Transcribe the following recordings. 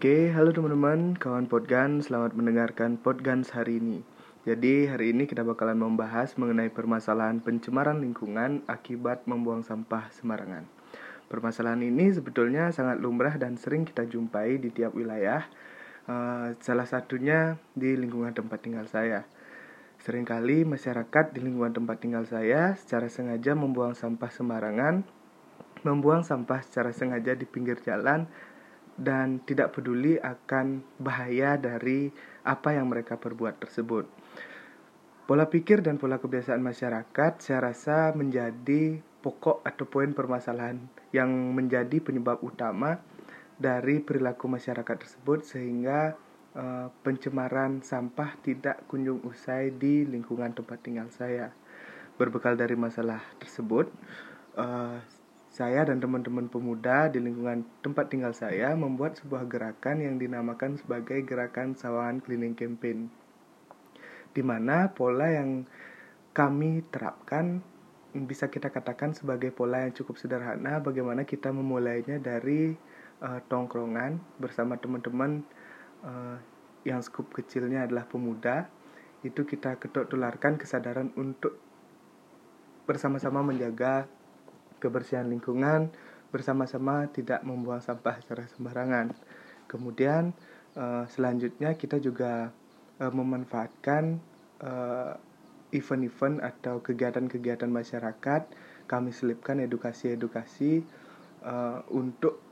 Oke, halo teman-teman, kawan Podgan, selamat mendengarkan Podgans hari ini. Jadi, hari ini kita bakalan membahas mengenai permasalahan pencemaran lingkungan akibat membuang sampah sembarangan. Permasalahan ini sebetulnya sangat lumrah dan sering kita jumpai di tiap wilayah, uh, salah satunya di lingkungan tempat tinggal saya. Seringkali masyarakat di lingkungan tempat tinggal saya secara sengaja membuang sampah sembarangan, membuang sampah secara sengaja di pinggir jalan dan tidak peduli akan bahaya dari apa yang mereka perbuat tersebut. Pola pikir dan pola kebiasaan masyarakat saya rasa menjadi pokok atau poin permasalahan yang menjadi penyebab utama dari perilaku masyarakat tersebut sehingga uh, pencemaran sampah tidak kunjung usai di lingkungan tempat tinggal saya. Berbekal dari masalah tersebut, uh, saya dan teman-teman pemuda di lingkungan tempat tinggal saya membuat sebuah gerakan yang dinamakan sebagai Gerakan Sawangan Cleaning Campaign. Di mana pola yang kami terapkan bisa kita katakan sebagai pola yang cukup sederhana bagaimana kita memulainya dari uh, tongkrongan bersama teman-teman uh, yang skup kecilnya adalah pemuda itu kita ketuk tularkan kesadaran untuk bersama-sama menjaga kebersihan lingkungan bersama-sama tidak membuang sampah secara sembarangan. Kemudian uh, selanjutnya kita juga uh, memanfaatkan event event-event atau kegiatan-kegiatan masyarakat. Kami selipkan edukasi-edukasi untuk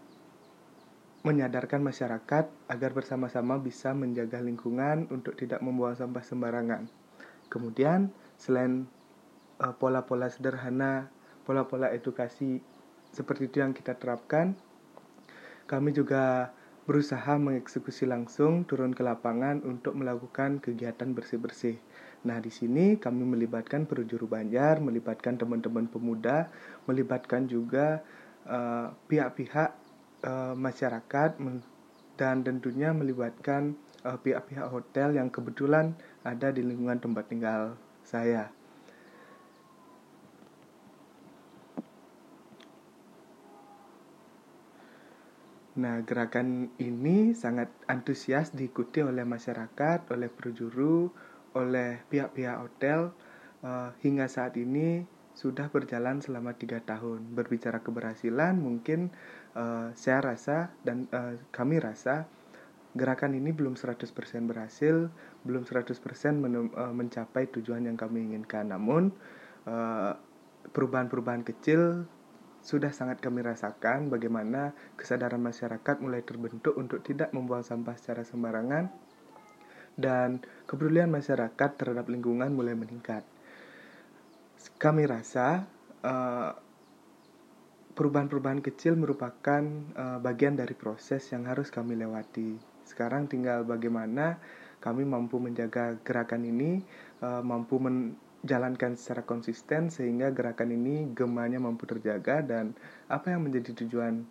menyadarkan masyarakat agar bersama-sama bisa menjaga lingkungan untuk tidak membuang sampah sembarangan. Kemudian selain pola-pola uh, sederhana pola-pola edukasi seperti itu yang kita terapkan. Kami juga berusaha mengeksekusi langsung turun ke lapangan untuk melakukan kegiatan bersih-bersih. Nah, di sini kami melibatkan perujuru Banjar, melibatkan teman-teman pemuda, melibatkan juga eh, pihak-pihak uh, masyarakat dan tentunya melibatkan pihak-pihak uh, hotel yang kebetulan ada di lingkungan tempat tinggal saya. Nah, gerakan ini sangat antusias diikuti oleh masyarakat, oleh perjuru, oleh pihak-pihak hotel. Uh, hingga saat ini sudah berjalan selama tiga tahun. Berbicara keberhasilan, mungkin uh, saya rasa dan uh, kami rasa gerakan ini belum 100% berhasil, belum 100% men uh, mencapai tujuan yang kami inginkan. Namun, perubahan-perubahan kecil sudah sangat kami rasakan bagaimana kesadaran masyarakat mulai terbentuk untuk tidak membuang sampah secara sembarangan dan kepedulian masyarakat terhadap lingkungan mulai meningkat. Kami rasa uh, perubahan-perubahan kecil merupakan uh, bagian dari proses yang harus kami lewati. Sekarang tinggal bagaimana kami mampu menjaga gerakan ini, uh, mampu jalankan secara konsisten sehingga gerakan ini gemanya mampu terjaga dan apa yang menjadi tujuan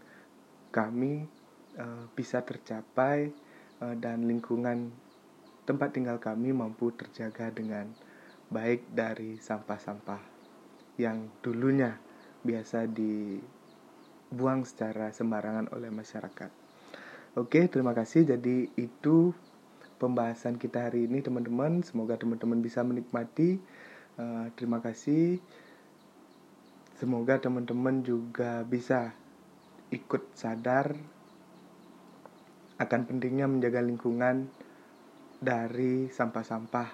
kami uh, bisa tercapai uh, dan lingkungan tempat tinggal kami mampu terjaga dengan baik dari sampah-sampah yang dulunya biasa dibuang secara sembarangan oleh masyarakat. Oke, terima kasih. Jadi itu pembahasan kita hari ini teman-teman. Semoga teman-teman bisa menikmati Uh, terima kasih. Semoga teman-teman juga bisa ikut sadar akan pentingnya menjaga lingkungan dari sampah-sampah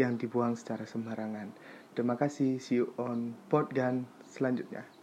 yang dibuang secara sembarangan. Terima kasih. See you on Podgan selanjutnya.